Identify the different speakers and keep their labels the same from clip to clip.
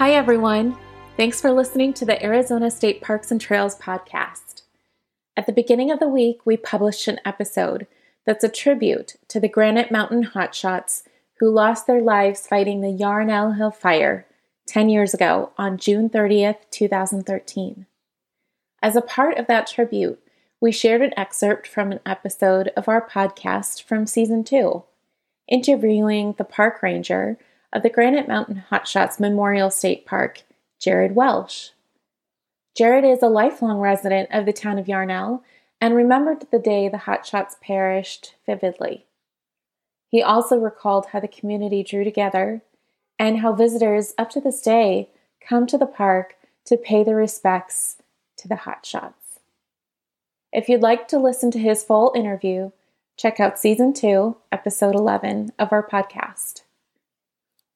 Speaker 1: Hi, everyone. Thanks for listening to the Arizona State Parks and Trails podcast. At the beginning of the week, we published an episode that's a tribute to the Granite Mountain hotshots who lost their lives fighting the Yarnell Hill Fire 10 years ago on June 30th, 2013. As a part of that tribute, we shared an excerpt from an episode of our podcast from season two, interviewing the park ranger of the Granite Mountain Hotshots Memorial State Park, Jared Welsh. Jared is a lifelong resident of the town of Yarnell and remembered the day the Hotshots perished vividly. He also recalled how the community drew together and how visitors up to this day come to the park to pay their respects to the Hotshots. If you'd like to listen to his full interview, check out season 2, episode 11 of our podcast.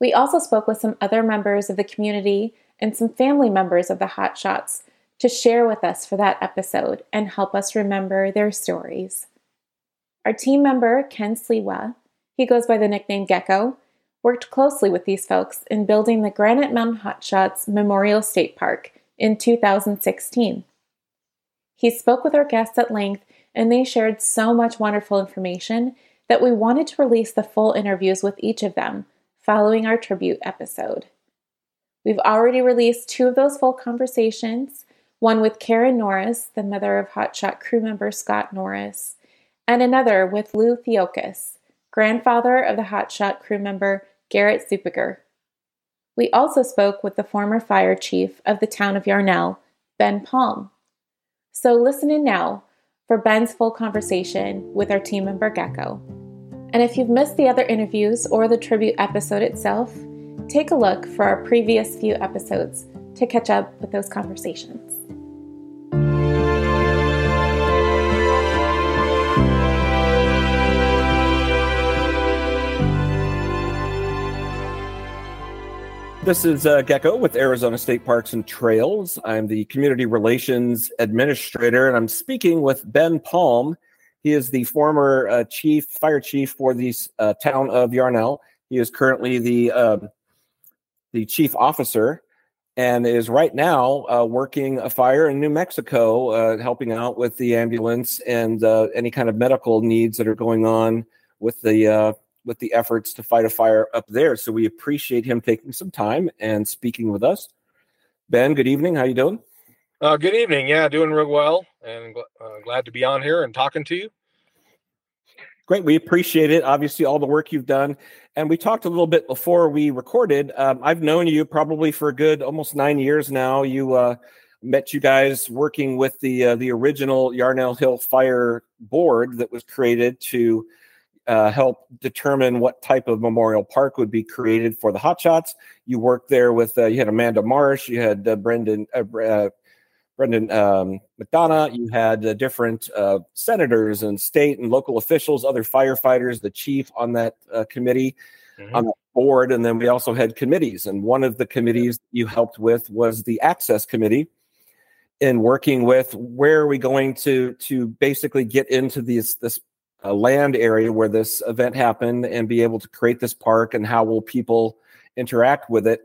Speaker 1: We also spoke with some other members of the community and some family members of the Hotshots to share with us for that episode and help us remember their stories. Our team member, Ken Sliwa, he goes by the nickname Gecko, worked closely with these folks in building the Granite Mountain Hotshots Memorial State Park in 2016. He spoke with our guests at length, and they shared so much wonderful information that we wanted to release the full interviews with each of them following our tribute episode. We've already released two of those full conversations one with Karen Norris, the mother of Hotshot crew member Scott Norris, and another with Lou Theokas, grandfather of the Hotshot crew member Garret Zuppiger. We also spoke with the former fire chief of the town of Yarnell, Ben Palm. So listen in now for Ben's full conversation with our team member Gecko. And if you've missed the other interviews or the tribute episode itself, take a look for our previous few episodes to catch up with those conversations.
Speaker 2: This is uh, Gecko with Arizona State Parks and Trails. I'm the Community Relations Administrator, and I'm speaking with Ben Palm. He is the former uh, chief, fire chief for the uh, town of Yarnell. He is currently the um, the chief officer, and is right now uh, working a fire in New Mexico, uh, helping out with the ambulance and uh, any kind of medical needs that are going on with the with the efforts to fight a fire up there. So we appreciate him taking some time and speaking with us. Ben, good evening. How you doing?
Speaker 3: Uh, good evening. Yeah, doing real well, and uh, glad to be on here and talking to you.
Speaker 2: Great. We appreciate it. Obviously, all the work you've done. And we talked a little bit before we recorded. Um, I've known you probably for a good almost nine years now. You uh, met you guys working with the uh, the original Yarnell Hill Fire Board that was created to uh, help determine what type of memorial park would be created for the hotshots. You worked there with uh, you had Amanda Marsh, you had uh, Brendan uh, uh, Brendan um, McDonough, you had uh, different senators and state and local officials, other firefighters, the chief on that committee. Mm-hmm. On the board, and then we also had committees. And one of the committees you helped with was the access committee, in working with where are we going to to basically get into these this a land area where this event happened and be able to create this park and how will people interact with it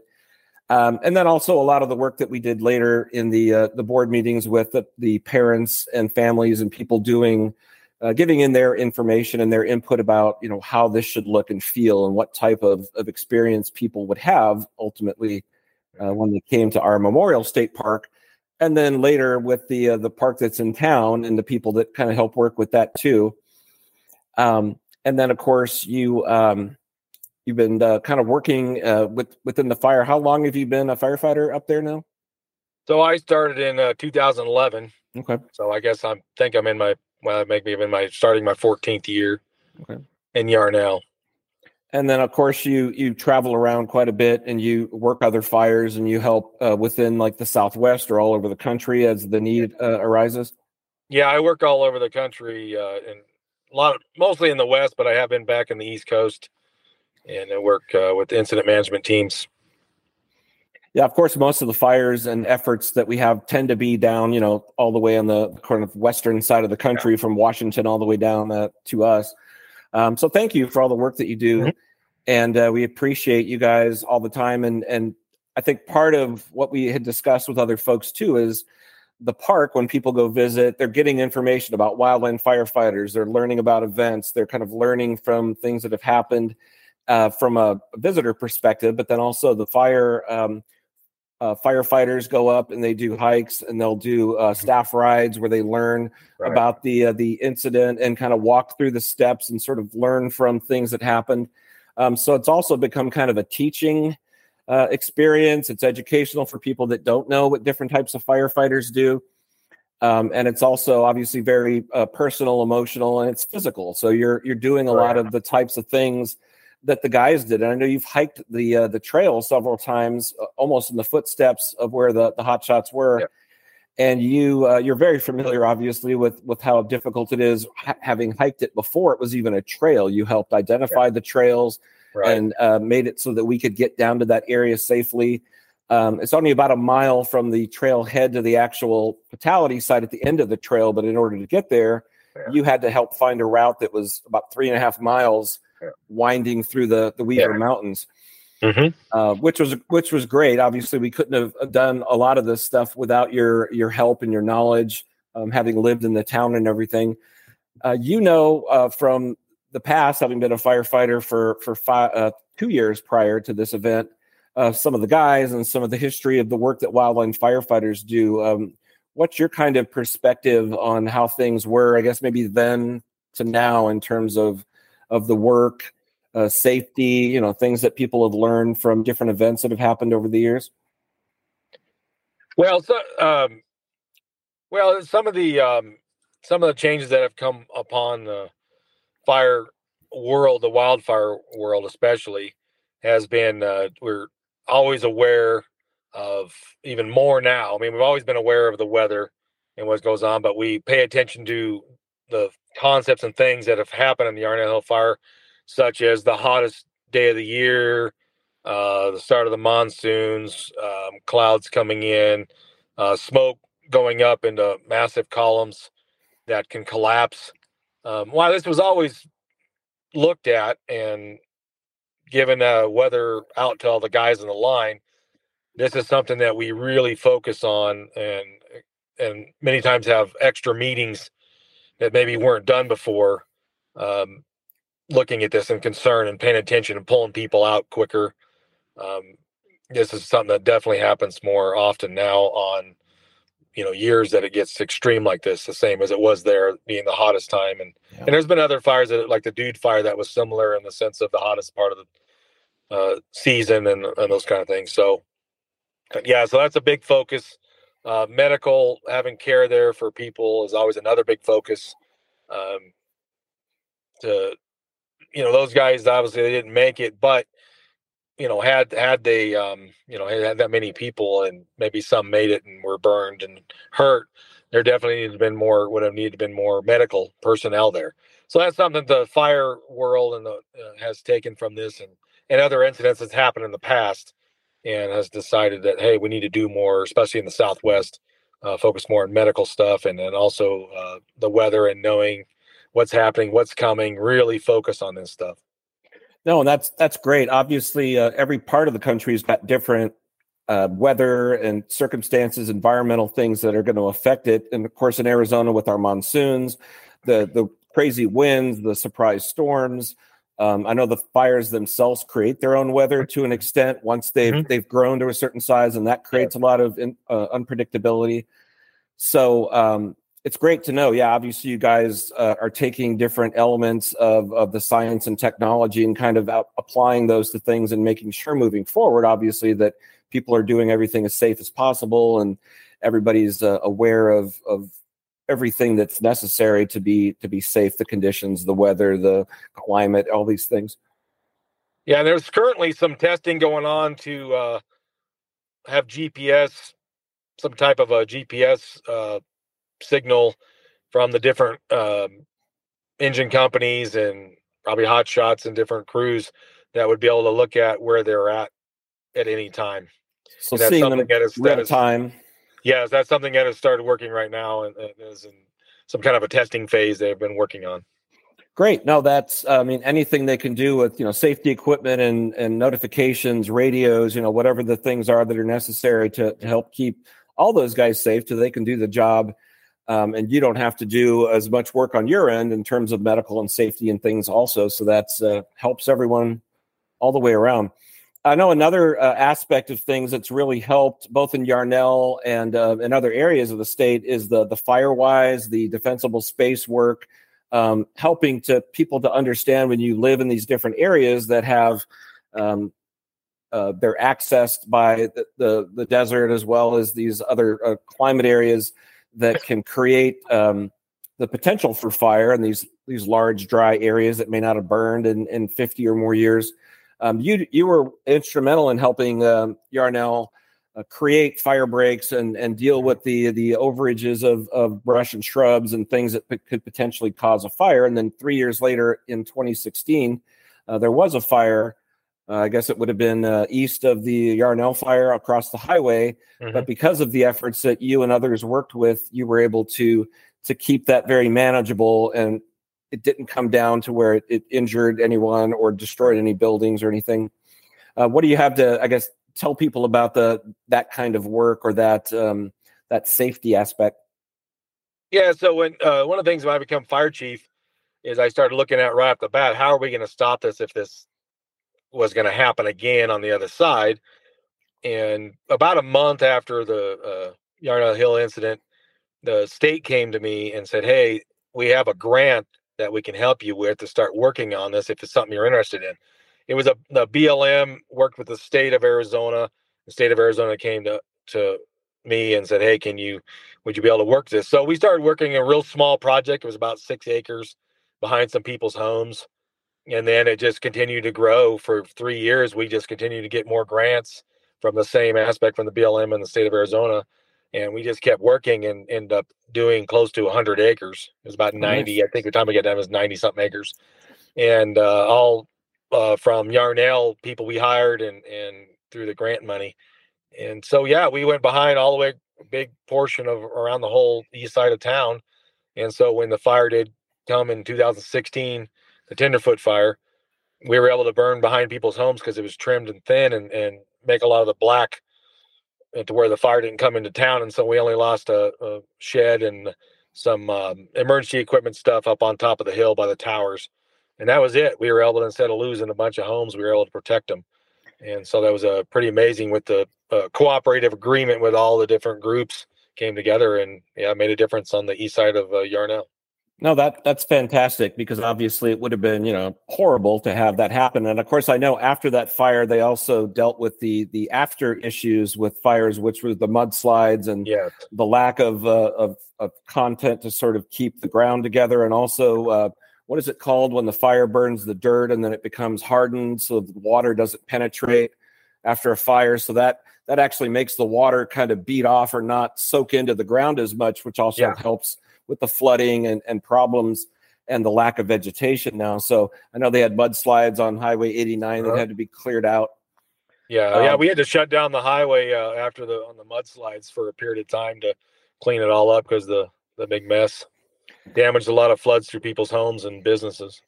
Speaker 2: um, and then also a lot of the work that we did later in the uh, the board meetings with the, the, parents and families and people doing uh, giving in their information and their input about you know how this should look and feel and what type of, of experience people would have ultimately uh, when they came to our memorial state park. And then later with the uh, the park that's in town and the people that kind of help work with that too. Um, and then, of course, you um, you've been uh, kind of working uh, with within the fire. How long have you been a firefighter up there now?
Speaker 3: So I started in uh, 2011.
Speaker 2: Okay.
Speaker 3: So I guess I think I'm in my well, maybe I'm in my starting my 14th year. Okay. In Yarnell.
Speaker 2: And then, of course, you you travel around quite a bit, and you work other fires, and you help uh, within like the Southwest or all over the country as the need uh, arises.
Speaker 3: Yeah, I work all over the country uh, in a lot of mostly in the west, but I have been back in the east coast and I work uh, with incident management teams.
Speaker 2: Yeah, of course, most of the fires and efforts that we have tend to be down, you know, all the way on the kind of western side of the country, yeah. from Washington all the way down uh, to us. Um, so, thank you for all the work that you do, mm-hmm. and uh, we appreciate you guys all the time. And and I think part of what we had discussed with other folks too is the park when people go visit they're getting information about wildland firefighters they're learning about events they're kind of learning from things that have happened uh, from a visitor perspective but then also the fire um, uh, firefighters go up and they do hikes and they'll do uh, mm-hmm. staff rides where they learn right. about the uh, the incident and kind of walk through the steps and sort of learn from things that happened. Um, so it's also become kind of a teaching uh, experience. It's educational for people that don't know what different types of firefighters do. Um, and it's also obviously very uh, personal, emotional, and it's physical. So you're you're doing a right. lot of the types of things that the guys did. And I know you've hiked the uh, the trail several times, uh, almost in the footsteps of where the the hot shots were. Yep. And you uh, you're very familiar, obviously, with with how difficult it is ha- having hiked it before it was even a trail. You helped identify yep. the trails right. and uh, made it so that we could get down to that area safely. Um, it's only about a mile from the trail head to the actual fatality site at the end of the trail, but in order to get there, yeah. you had to help find a route that was about three and a half miles winding through the the Weaver yeah. Mountains, mm-hmm. uh, which was which was great. Obviously, we couldn't have done a lot of this stuff without your your help and your knowledge, um, having lived in the town and everything. Uh, you know uh, from the past, having been a firefighter for for five, uh, two years prior to this event, uh, some of the guys and some of the history of the work that wildland firefighters do. Um, what's your kind of perspective on how things were? I guess maybe then to now in terms of of the work, uh, safety, you know, things that people have learned from different events that have happened over the years?
Speaker 3: Well, so, um, well, some of the um, some of the changes that have come upon the fire world, the wildfire world, especially, has been uh, we're always aware of even more now. I mean, we've always been aware of the weather and what goes on, but we pay attention to the concepts and things that have happened in the Yarnell Hill fire, such as the hottest day of the year, uh, the start of the monsoons, um, clouds coming in, uh, smoke going up into massive columns that can collapse. Um, while this was always looked at and given uh, weather out to all the guys in the line, this is something that we really focus on and and many times have extra meetings that maybe weren't done before um, looking at this and concern and paying attention and pulling people out quicker. Um, this is something that definitely happens more often now on you know years that it gets extreme like this the same as it was there being the hottest time. And yeah. and there's been other fires that like the dude fire that was similar in the sense of the hottest part of the uh, season and, and those kind of things. So yeah so that's a big focus uh, medical, having care there for people is always another big focus. Um, to you know, those guys obviously they didn't make it, but you know, had had they um, you know had that many people and maybe some made it and were burned and hurt, there definitely needed to been more would have needed to been more medical personnel there. So that's something the fire world and the, uh, has taken from this and and other incidents that's happened in the past and has decided that hey, we need to do more, especially in the Southwest, uh, focus more on medical stuff and then also uh, the weather and knowing what's happening, what's coming. Really focus on this stuff.
Speaker 2: No, that's that's great. Obviously, uh, every part of the country's got different uh, weather and circumstances, environmental things that are going to affect it. And of course, in Arizona with our monsoons, the the crazy winds, the surprise storms, um, I know the fires themselves create their own weather to an extent once they've mm-hmm. they've grown to a certain size, and that creates a lot of in, uh, unpredictability. So um, it's great to know. Yeah, obviously you guys uh, are taking different elements of of the science and technology and kind of out, applying those to things and making sure moving forward, obviously that people are doing everything as safe as possible and everybody's uh, aware of of everything that's necessary to be to be safe the conditions the weather the climate all these things.
Speaker 3: Yeah there's currently some testing going on to uh, have gps some type of a gps uh, signal from the different um, engine companies and probably hot shots and different crews that would be able to look at where they're at at any time.
Speaker 2: So seeing them at a time
Speaker 3: yeah, that's something that has started working right now and, and is in some kind of a testing phase they've been working on.
Speaker 2: Great. No, that's I mean anything they can do with you know safety equipment and and notifications, radios, you know whatever the things are that are necessary to, to help keep all those guys safe, so they can do the job, um, and you don't have to do as much work on your end in terms of medical and safety and things also. So that's uh, helps everyone all the way around. I know another uh, aspect of things that's really helped both in Yarnell and uh, in other areas of the state is the the FireWise, the defensible space work um, helping to people to understand when you live in these different areas that have um, uh, they're accessed by the, the, the desert as well as these other uh, climate areas that can create um, the potential for fire in these these large dry areas that may not have burned in, in 50 or more years. Um, you you were instrumental in helping um, Yarnell uh, create fire breaks and and deal with the the overages of of brush and shrubs and things that p- could potentially cause a fire. And then three years later, in 2016, uh, there was a fire. Uh, I guess it would have been uh, east of the Yarnell fire across the highway, mm-hmm. but because of the efforts that you and others worked with, you were able to to keep that very manageable and it didn't come down to where it, it injured anyone or destroyed any buildings or anything. Uh, what do you have to, I guess, tell people about the that kind of work or that um, that safety aspect?
Speaker 3: Yeah. So when uh, one of the things when I become fire chief is I started looking at right off the bat, how are we going to stop this if this was going to happen again on the other side? And about a month after the uh, Yarnell Hill incident, the state came to me and said, "Hey, we have a grant that we can help you with to start working on this if it's something you're interested in." it was a the BLM worked with the state of Arizona. The state of Arizona came to to me and said, "Hey, can you would you be able to work this?" So we started working a real small project. It was about six acres behind some people's homes, and then it just continued to grow for three years. We just continued to get more grants from the same aspect from the BLM and the state of Arizona, and we just kept working and ended up doing close to 100 acres. It was about 90. Nice. I think the time we got done was 90 something acres, and uh, all uh, from Yarnell people we hired and and through the grant money. And so yeah, we went behind all the way a big portion of around the whole east side of town. And so when the fire did come in 2016, the Tenderfoot fire, we were able to burn behind people's homes because it was trimmed and thin and and make a lot of the black to where the fire didn't come into town. And so we only lost a, a shed and some um, emergency equipment stuff up on top of the hill by the towers and that was it. We were able to instead of losing a bunch of homes, we were able to protect them, and so that was a uh, pretty amazing with the uh, cooperative agreement with all the different groups came together and yeah, made a difference on the east side of uh, Yarnell.
Speaker 2: No, that that's fantastic because obviously it would have been you know horrible to have that happen, and of course I know after that fire they also dealt with the the after issues with fires, which was the mudslides and the lack of, uh, of of content to sort of keep the ground together, and also uh, what is it called when the fire burns the dirt and then it becomes hardened so the water doesn't penetrate after a fire? So that that actually makes the water kind of beat off or not soak into the ground as much which also yeah. helps with the flooding and, and problems and the lack of vegetation now so i know they had mudslides on highway 89 uh-huh. that had to be cleared out
Speaker 3: yeah um, yeah we had to shut down the highway uh, after the on the mudslides for a period of time to clean it all up because the the big mess damaged a lot of floods through people's homes and businesses.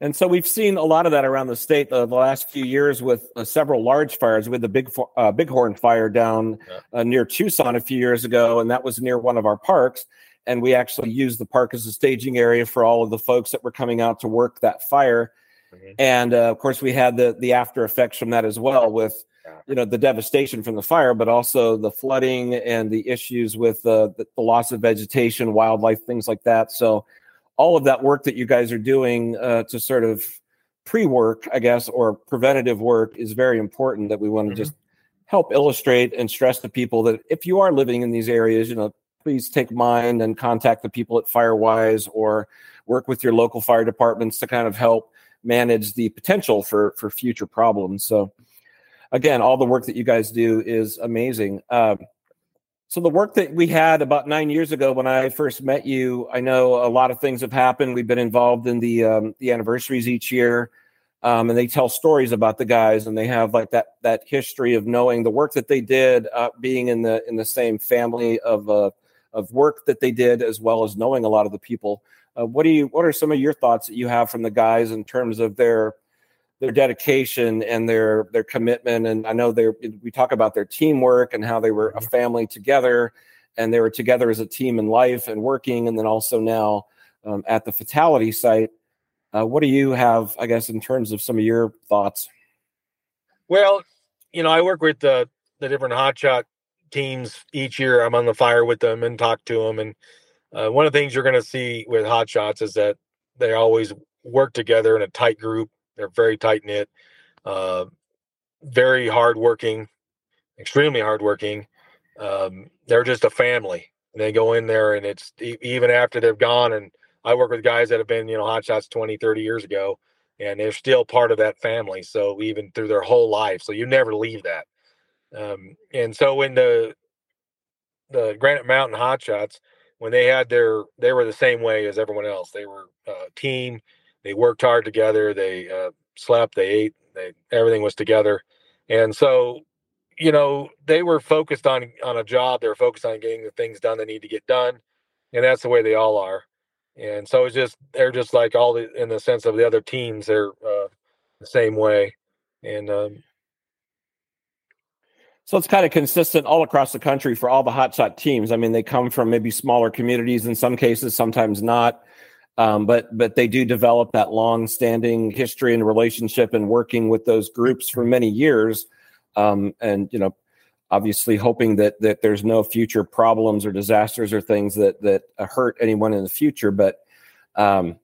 Speaker 2: And so we've seen a lot of that around the state uh, the last few years with uh, several large fires. With the big uh, Bighorn fire down yeah. uh, near Tucson a few years ago, and that was near one of our parks. And we actually used the park as a staging area for all of the folks that were coming out to work that fire. Mm-hmm. And uh, of course, we had the the after effects from that as well, with you know the devastation from the fire, but also the flooding and the issues with uh, the, the, loss of vegetation, wildlife, things like that. So, all of that work that you guys are doing uh, to sort of pre-work, I guess, or preventative work is very important. That we want to mm-hmm. just help illustrate and stress to people that if you are living in these areas, you know, please take mind and contact the people at FireWise or work with your local fire departments to kind of help manage the potential for for future problems. So again, all the work that you guys do is amazing. Um, so the work that we had about nine years ago when I first met you, I know a lot of things have happened. We've been involved in the um, the anniversaries each year, um, and they tell stories about the guys, and they have like that that history of knowing the work that they did, uh, being in the in the same family of uh, of work that they did, as well as knowing a lot of the people. Uh, what do you? What are some of your thoughts that you have from the guys in terms of their their dedication and their their commitment? And I know they we talk about their teamwork and how they were a mm-hmm. family together, and they were together as a team in life and working, and then also now um, at the fatality site. Uh, what do you have, I guess, in terms of some of your thoughts?
Speaker 3: Well, you know, I work with the the different hotshot teams each year. I'm on the fire with them and talk to them. And uh, one of the things you're going to see with hotshots is that they always work together in a tight group. They're very tight knit, uh, very hardworking, extremely hardworking. Um, they're just a family. And they go in there, and it's even after they've gone. And I work with guys that have been, you know, hotshots 20, 30 years ago, and they're still part of that family. So even through their whole life, so you never leave that. Um, and so when the the Granite Mountain Hotshots, when they had their, they were the same way as everyone else. They were a team. They worked hard together. They uh, slept. They ate. They everything was together. And so, you know, they were focused on on a job. They were focused on getting the things done they need to get done, and that's the way they all are. And so it's just they're just like all the in the sense of the other teams. They're uh, the same way. And um,
Speaker 2: so it's kind of consistent all across the country for all the hotshot teams. I mean, they come from maybe smaller communities in some cases, sometimes not. Um, but but they do develop that long-standing history and relationship and working with those groups for many years, um, and you know, obviously hoping that that there's no future problems or disasters or things that that hurt anyone in the future. But um,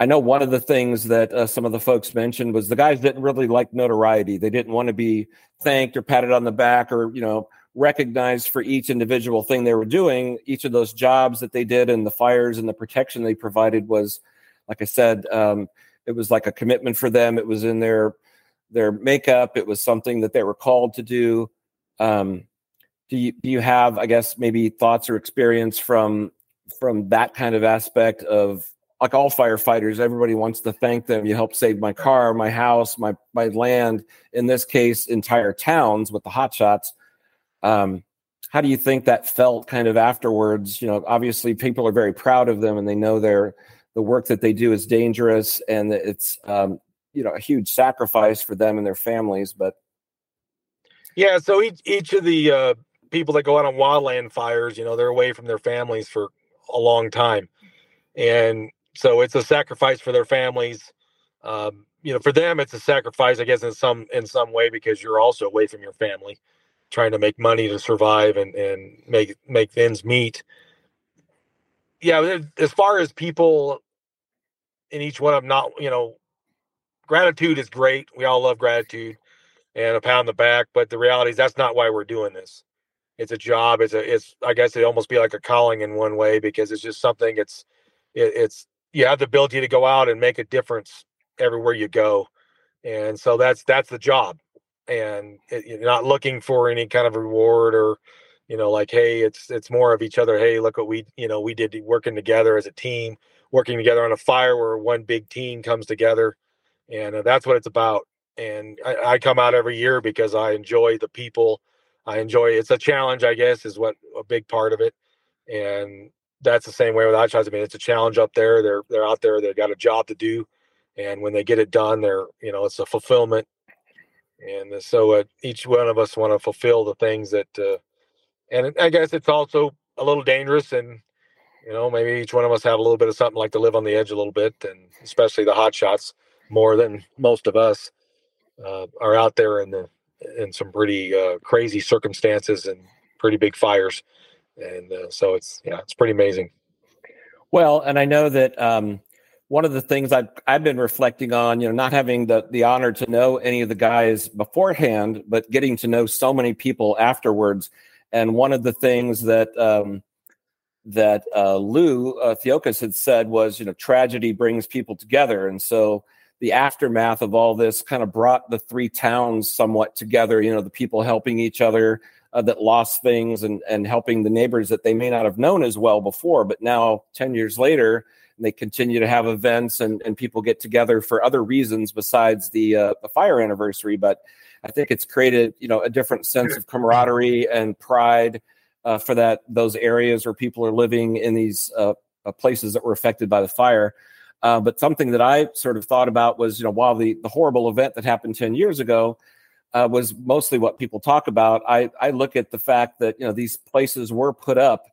Speaker 2: I know one of the things that uh, some of the folks mentioned was the guys didn't really like notoriety. They didn't want to be thanked or patted on the back or you know recognized for each individual thing they were doing. Each of those jobs that they did and the fires and the protection they provided was, like I said, um, it was like a commitment for them. It was in their their makeup. It was something that they were called to do. Um, do you do you have, I guess, maybe thoughts or experience from from that kind of aspect of like all firefighters, everybody wants to thank them. You helped save my car, my house, my my land. In this case, entire towns with the hot shots. Um, how do you think that felt kind of afterwards? You know, obviously people are very proud of them and they know their the work that they do is dangerous and it's um, you know a huge sacrifice for them and their families. But
Speaker 3: yeah, so each each of the uh, people that go out on wildland fires, you know, they're away from their families for a long time, and so it's a sacrifice for their families. Um, you know, for them, it's a sacrifice, I guess, in some in some way because you're also away from your family, trying to make money to survive and and make make ends meet. Yeah, as far as people in each one of them, not you know, gratitude is great. We all love gratitude and a pound the back, but the reality is that's not why we're doing this. It's a job. It's a it's I guess it almost be like a calling in one way because it's just something. It's it, it's you have the ability to go out and make a difference everywhere you go. And so that's that's the job. And it, you're not looking for any kind of reward or you know like hey it's it's more of each other. Hey look what we you know we did working together as a team working together on a fire where one big team comes together. And uh, that's what it's about. And I, I come out every year because i enjoy the people. I enjoy it's a challenge i guess is what a big part of it. And that's the same way with Hotshots. I mean, it's a challenge up there. They're they're out there. They've got a job to do, and when they get it done, they're you know it's a fulfillment. And so uh, each one of us want to fulfill the things that, uh, and I guess it's also a little dangerous, and you know maybe each one of us have a little bit of something like to live on the edge a little bit, and especially the hot shots more than most of us uh, are out there in the in some pretty uh, crazy circumstances and pretty big fires and uh, so it's yeah, it's pretty amazing.
Speaker 2: Well, and I know that um, one of the things I've I've been reflecting on, you know, not having the the honor to know any of the guys beforehand, but getting to know so many people afterwards. And one of the things that um, that uh, Lou uh, Theokas had said was, you know, tragedy brings people together, and so the aftermath of all this kind of brought the three towns somewhat together. You know, the people helping each other, uh, that lost things and and helping the neighbors that they may not have known as well before but now 10 years later they continue to have events and, and people get together for other reasons besides the uh, the fire anniversary but i think it's created you know a different sense of camaraderie and pride uh, for that those areas where people are living in these uh, uh, places that were affected by the fire. Uh, but something that I sort of thought about was, you know, while the the horrible event that happened ten years ago uh, was mostly what people talk about, I I look at the fact that you know these places were put up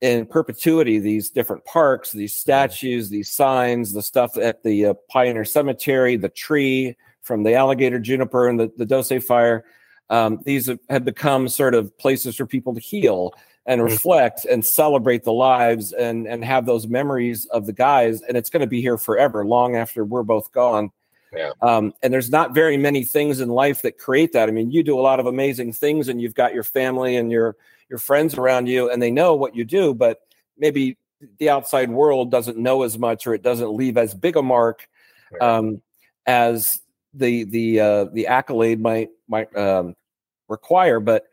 Speaker 2: in perpetuity. These different parks, these statues, these signs, the stuff at the uh, Pioneer Cemetery, the tree from the alligator juniper and the the Doce fire. Um, these have become sort of places for people to heal and mm-hmm. reflect and celebrate the lives and and have those memories of the guys and it's going to be here forever long after we're both gone
Speaker 3: yeah.
Speaker 2: Um, and there's not very many things in life that create that. I mean, you do a lot of amazing things, and you've got your family and your your friends around you, and they know what you do. But maybe the outside world doesn't know as much, or it doesn't leave as big a mark um, as the the uh, the accolade might might um, require. But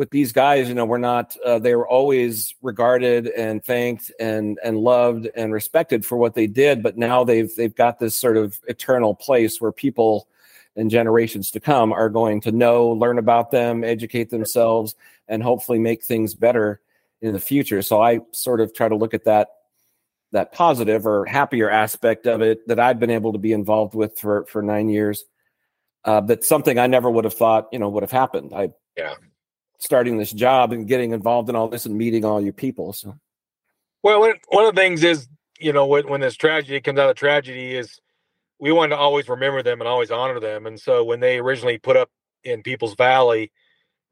Speaker 2: with these guys, you know, we're not. Uh, they were always regarded and thanked and and loved and respected for what they did. But now they've they've got this sort of eternal place where people and generations to come are going to know, learn about them, educate themselves, and hopefully make things better in the future. So I sort of try to look at that that positive or happier aspect of it that I've been able to be involved with for for nine years. Uh, that's something I never would have thought, you know, would have happened. I
Speaker 3: yeah
Speaker 2: starting this job and getting involved in all this and meeting all your people. So,
Speaker 3: well, one of the things is, you know, when, when this tragedy comes out of tragedy is we want to always remember them and always honor them. And so when they originally put up in Peeples Valley,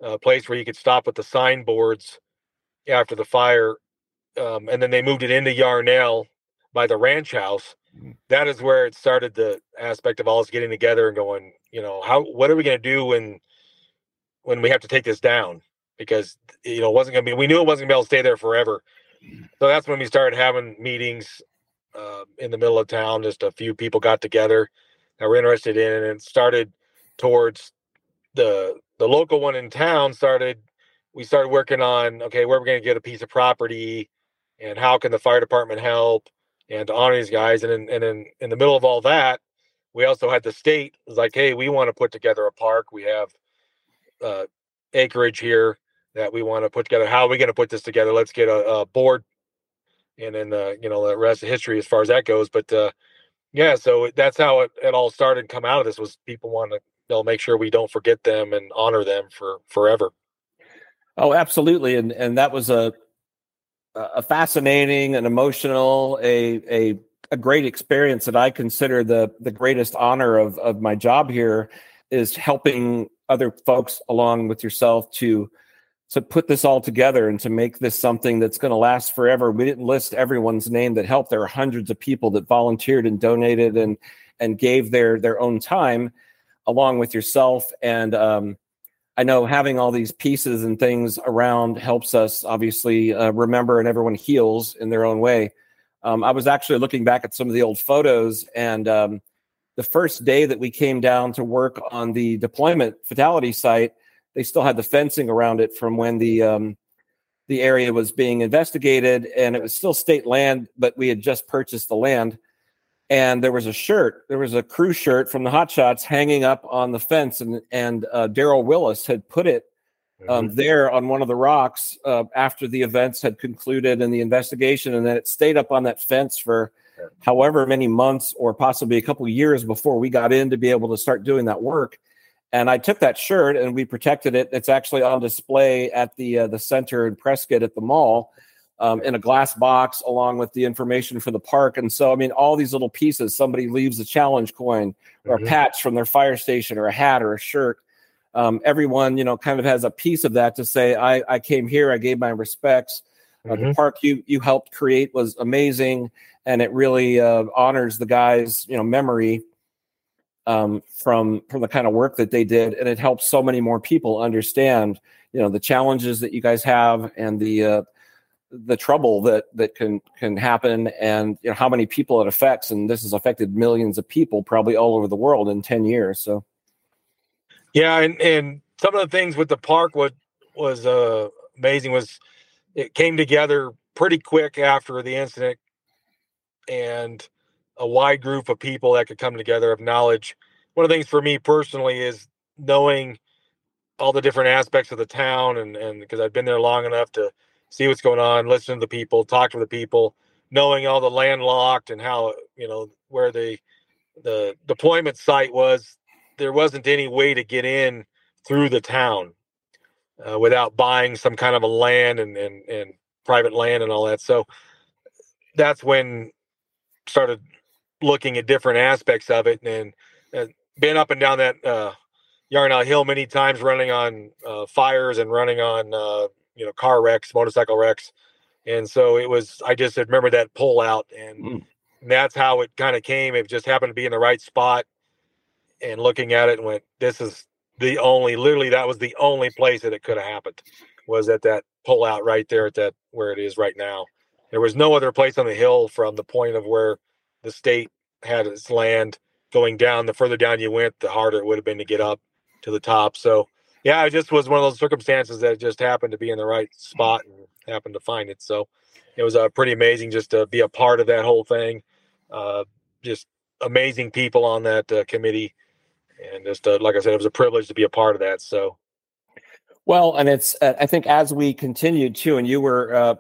Speaker 3: a place where you could stop with the signboards after the fire, um, and then they moved it into Yarnell by the ranch house. Mm-hmm. That is where it started the aspect of all us getting together and going, you know, how what are we going to do when when we have to take this down because you know it wasn't going to be we knew it wasn't going to be able to stay there forever. So that's when we started having meetings uh, in the middle of town just a few people got together that were interested in it and started towards the the local one in town started we started working on okay where we're going to get a piece of property and how can the fire department help and to honor these guys. And in, and in, in the middle of all that we also had the state was like hey we want to put together a park. We have uh, acreage here that we want to put together. How are we going to put this together? Let's get a, a board, and then uh, you know the rest of history as far as that goes. But uh, yeah, so that's how it, it all started. And come out of this was people want to you know make sure we don't forget them and honor them for forever.
Speaker 2: Oh, absolutely, and and that was a a fascinating and emotional a a a great experience that I consider the the greatest honor of of my job here is helping other folks along with yourself to to put this all together and to make this something that's going to last forever. We didn't list everyone's name that helped. There are hundreds of people that volunteered and donated and and gave their their own time along with yourself. And um, I know having all these pieces and things around helps us obviously uh, remember and everyone heals in their own way. Um, I was actually looking back at some of the old photos and um, the first day that we came down to work on the deployment fatality site, they still had the fencing around it from when the um, the area was being investigated, and it was still state land, but we had just purchased the land. And there was a shirt, there was a crew shirt from the Hot Shots hanging up on the fence, and and uh, Darrell Willis had put it um, mm-hmm. there on one of the rocks uh, after the events had concluded and the investigation, and then it stayed up on that fence for however many months or possibly a couple years before we got in to be able to start doing that work. And I took that shirt and we protected it. It's actually on display at the uh, the center in Prescott at the mall um, in a glass box along with the information for the park. And so, I mean, all these little pieces. Somebody leaves a challenge coin or mm-hmm. a patch from their fire station or a hat or a shirt. Um, everyone, you know, kind of has a piece of that to say, I, I came here, I gave my respects. Uh, mm-hmm. The park you you helped create was amazing, and it really uh, honors the guys' you know memory um, from from the kind of work that they did, and it helps so many more people understand you know the challenges that you guys have and the uh, the trouble that that can can happen, and you know how many people it affects, and this has affected millions of people probably all over the world in ten years. So,
Speaker 3: yeah, and and some of the things with the park what was uh, amazing was it came together pretty quick after the incident and a wide group of people that could come together of knowledge. One of the things for me personally is knowing all the different aspects of the town and and because I've been there long enough to see what's going on, listen to the people, talk to the people, knowing all the landlocked and how you know where the the deployment site was, there wasn't any way to get in through the town uh, without buying some kind of a land and, and and private land and all that. So that's when started looking at different aspects of it and, and been up and down that uh, Yarnell Hill many times, running on uh, fires and running on uh, you know car wrecks, motorcycle wrecks, and so it was. I just remember that pull out, and, mm. and that's how it kind of came. It just happened to be in the right spot, and looking at it and went, "This is the only." Literally, that was the only place that it could have happened. Was at that pull out right there at that where it is right now. There was no other place on the hill from the point of where the state had its land going down. The further down you went, the harder it would have been to get up to the top. So yeah, it just was one of those circumstances that just happened to be in the right spot and happened to find it. So it was uh, pretty amazing just to be a part of that whole thing. Uh, just amazing people on that uh, committee, and just uh, like I said, it was a privilege to be a part of that. So.
Speaker 2: Well, and it's uh, I think as we continued too, and you were uh,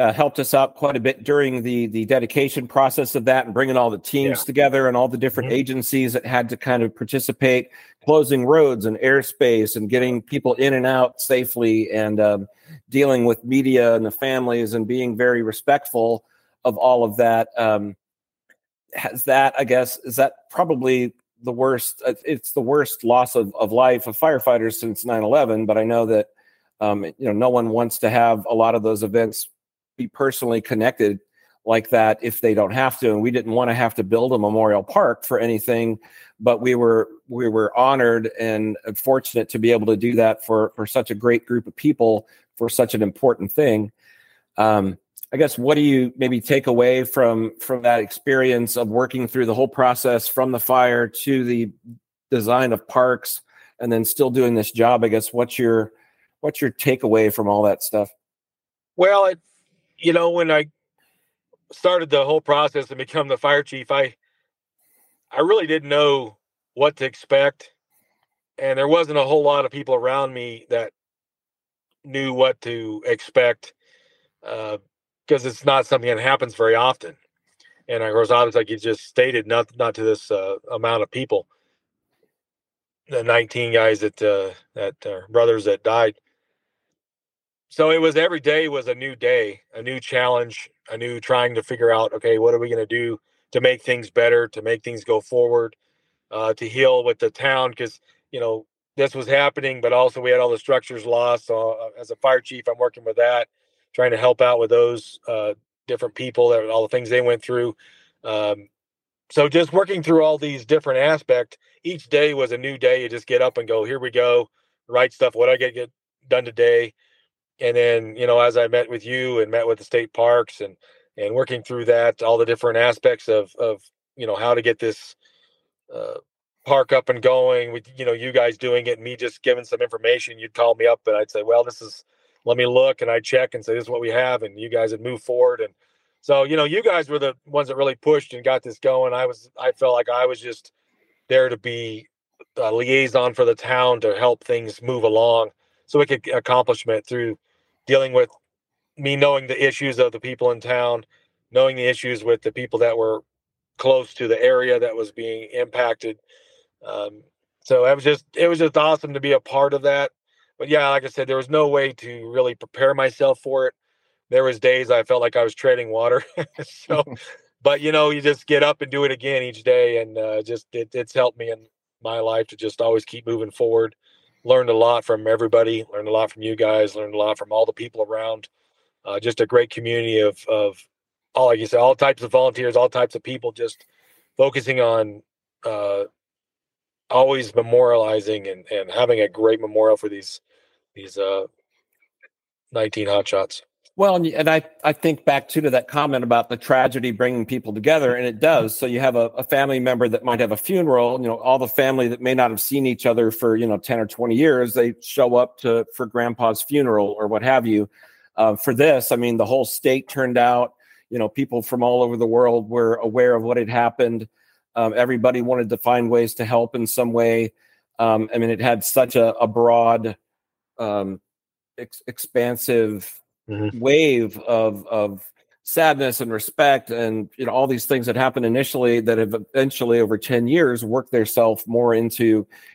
Speaker 2: uh, helped us out quite a bit during the the dedication process of that and bringing all the teams yeah. together and all the different mm-hmm. agencies that had to kind of participate closing roads and airspace and getting people in and out safely and um, dealing with media and the families and being very respectful of all of that um, has that i guess is that probably the worst uh, it's the worst loss of, of life of firefighters since 9-11 but i know that um, you know no one wants to have a lot of those events be personally connected like that if they don't have to and we didn't want to have to build a memorial park for anything but we were we were honored and fortunate to be able to do that for for such a great group of people for such an important thing. Um, i guess what do you maybe take away from from that experience of working through the whole process from the fire to the design of parks and then still doing this job? I guess what's your what's your takeaway from all that stuff?
Speaker 3: Well it you know, when I started the whole process and become the fire chief, I I really didn't know what to expect. And there wasn't a whole lot of people around me that knew what to expect uh, because it's not something that happens very often. And of course, obviously, like you just stated, not not to this uh, amount of people. The 19 guys that uh, that uh, brothers that died so it was every day was a new day, a new challenge, a new trying to figure out, okay, what are we going to do to make things better, to make things go forward, uh, to heal with the town because you know this was happening, but also we had all the structures lost. So uh, as a fire chief, I'm working with that, trying to help out with those uh, different people all the things they went through. Um, so just working through all these different aspects. Each day was a new day. You just get up and go, here we go, write stuff. What I get get done today and then you know as i met with you and met with the state parks and and working through that all the different aspects of of you know how to get this uh, park up and going with you know you guys doing it and me just giving some information you'd call me up and i'd say well this is let me look and i'd check and say this is what we have and you guys would move forward and so you know you guys were the ones that really pushed and got this going i was i felt like i was just there to be a liaison for the town to help things move along so we could accomplish it through dealing with me knowing the issues of the people in town, knowing the issues with the people that were close to the area that was being impacted. Um, so it was just it was just awesome to be a part of that. But yeah, like I said, there was no way to really prepare myself for it. There was days I felt like I was treading water. so, but you know, you just get up and do it again each day, and uh, just it, it's helped me in my life to just always keep moving forward learned a lot from everybody, learned a lot from you guys, learned a lot from all the people around. Uh, just a great community of of all like you said, all types of volunteers, all types of people, just focusing on uh, always memorializing and, and having a great memorial for these these uh, 19 hotshots.
Speaker 2: Well, and I, I think back too to that comment about the tragedy bringing people together, and it does. So you have a, a, family member that might have a funeral, you know, all the family that may not have seen each other for you know ten or twenty years, they show up to for grandpa's funeral or what have you. Uh, for this, I mean, the whole state turned out. You know, people from all over the world were aware of what had happened. Um, everybody wanted to find ways to help in some way. Um, I mean, it had such a, a broad, um, ex- expansive mm-hmm. wave of of sadness and respect and you know all these things that happen initially that have eventually over 10 years worked themselves more into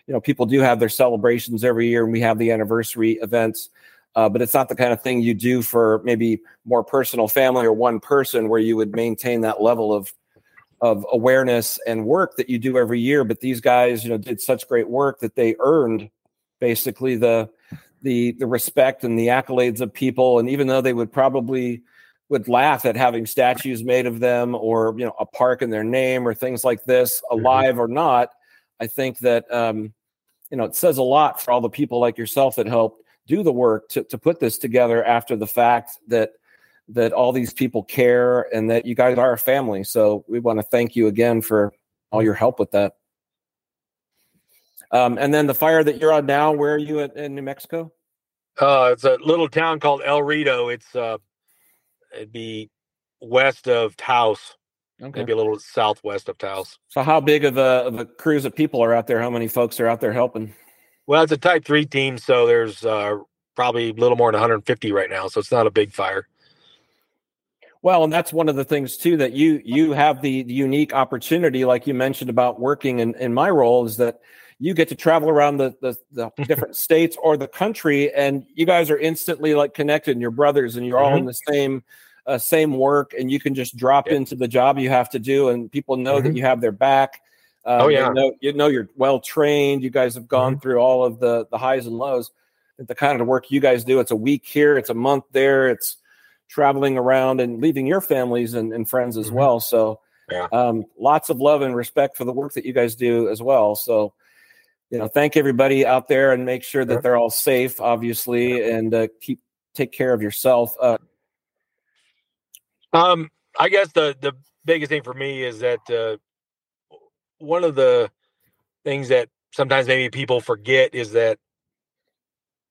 Speaker 2: you know people do have their celebrations every year and we have the anniversary events uh, but it's not the kind of thing you do for maybe more personal family or one person where you would maintain that level of of awareness and work that you do every year but these guys you know did such great work that they earned basically the the the respect and the accolades of people. And even though they would probably would laugh at having statues made of them or you know a park in their name or things like this mm-hmm. alive or not i think that um, you know it says a lot for all the people like yourself that helped do the work to, to put this together after the fact that that all these people care and that you guys are a family. So we want to thank you again for all your help with that um, and then the fire that you're on now where are you in, in new mexico
Speaker 3: uh, it's a little town called el rito it's uh, It'd be west of Taos, okay. maybe a little southwest of Taos.
Speaker 2: So, how big of a, of a crews of people are out there? How many folks are out there helping?
Speaker 3: Well, it's a Type Three team, so there's uh, probably a little more than 150 right now. So it's not a big fire.
Speaker 2: Well, and that's one of the things too that you you have the, the unique opportunity, like you mentioned about working in, in my role, is that you get to travel around the, the, the different states or the country and you guys are instantly like connected and you're brothers and you're mm-hmm. all in the same uh, same work and you can just drop into the job you have to do and people know mm-hmm. that you have their back
Speaker 3: um, oh yeah
Speaker 2: you know, you know you're well trained you guys have gone mm-hmm. through all of the the highs and lows the kind of work you guys do it's a week here it's a month there it's traveling around and leaving your families and, and friends as mm-hmm. well so yeah. um, lots of love and respect for the work that you guys do as well so you know thank everybody out there and make sure that they're all safe obviously and uh, keep take care of yourself uh,
Speaker 3: um, I guess the the biggest thing for me is that uh, one of the things that sometimes maybe people forget is that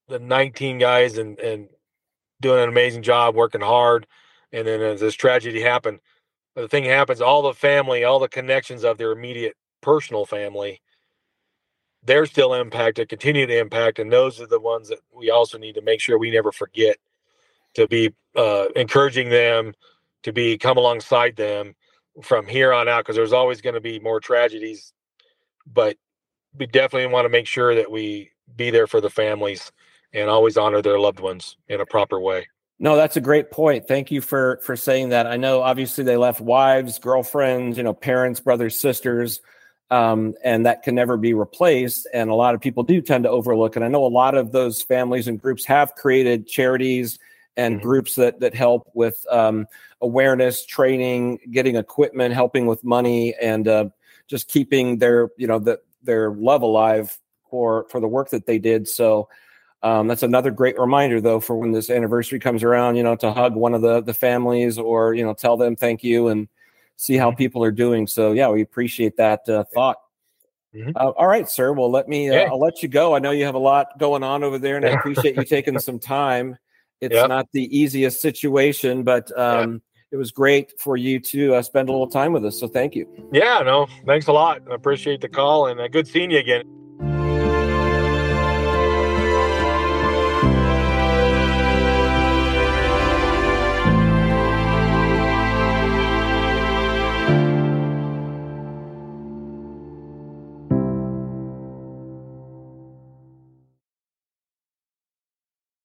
Speaker 3: the 19 guys and and doing an amazing job, working hard, and then as this tragedy happened, the thing happens, all the family, all the connections of their immediate personal family, they're still impacted, continue to impact, and those are the ones that we also need to make sure we never forget to be uh, encouraging them, to be come alongside them from here on out because there's always going to be more tragedies. But we definitely want to make sure that we be there for the families and always honor their loved ones in a proper way.
Speaker 2: No that's a great point. Thank you for for saying that. I know obviously they left wives girlfriends you know parents brothers sisters um, and that can never be replaced and a lot of people do tend to overlook and i know a lot of those families and groups have created charities and mm-hmm. groups that that help with um, awareness, training, getting equipment, helping with money, and uh, just keeping their you know the, their love alive for for the work that they did. So. Um, that's another great reminder, though, for when this anniversary comes around. You know, to hug one of the the families, or you know, tell them thank you, and see how mm-hmm. people are doing. So, yeah, we appreciate that uh, thought. Mm-hmm. Uh, all right, sir. Well, let me. Uh, yeah. I'll let you go. I know you have a lot going on over there, and I appreciate you taking some time. It's yep. not the easiest situation, but um, it was great for you to uh, spend a little time with us. So thank you.
Speaker 3: Yeah, no, thanks a lot. I appreciate the call and uh, good seeing you again.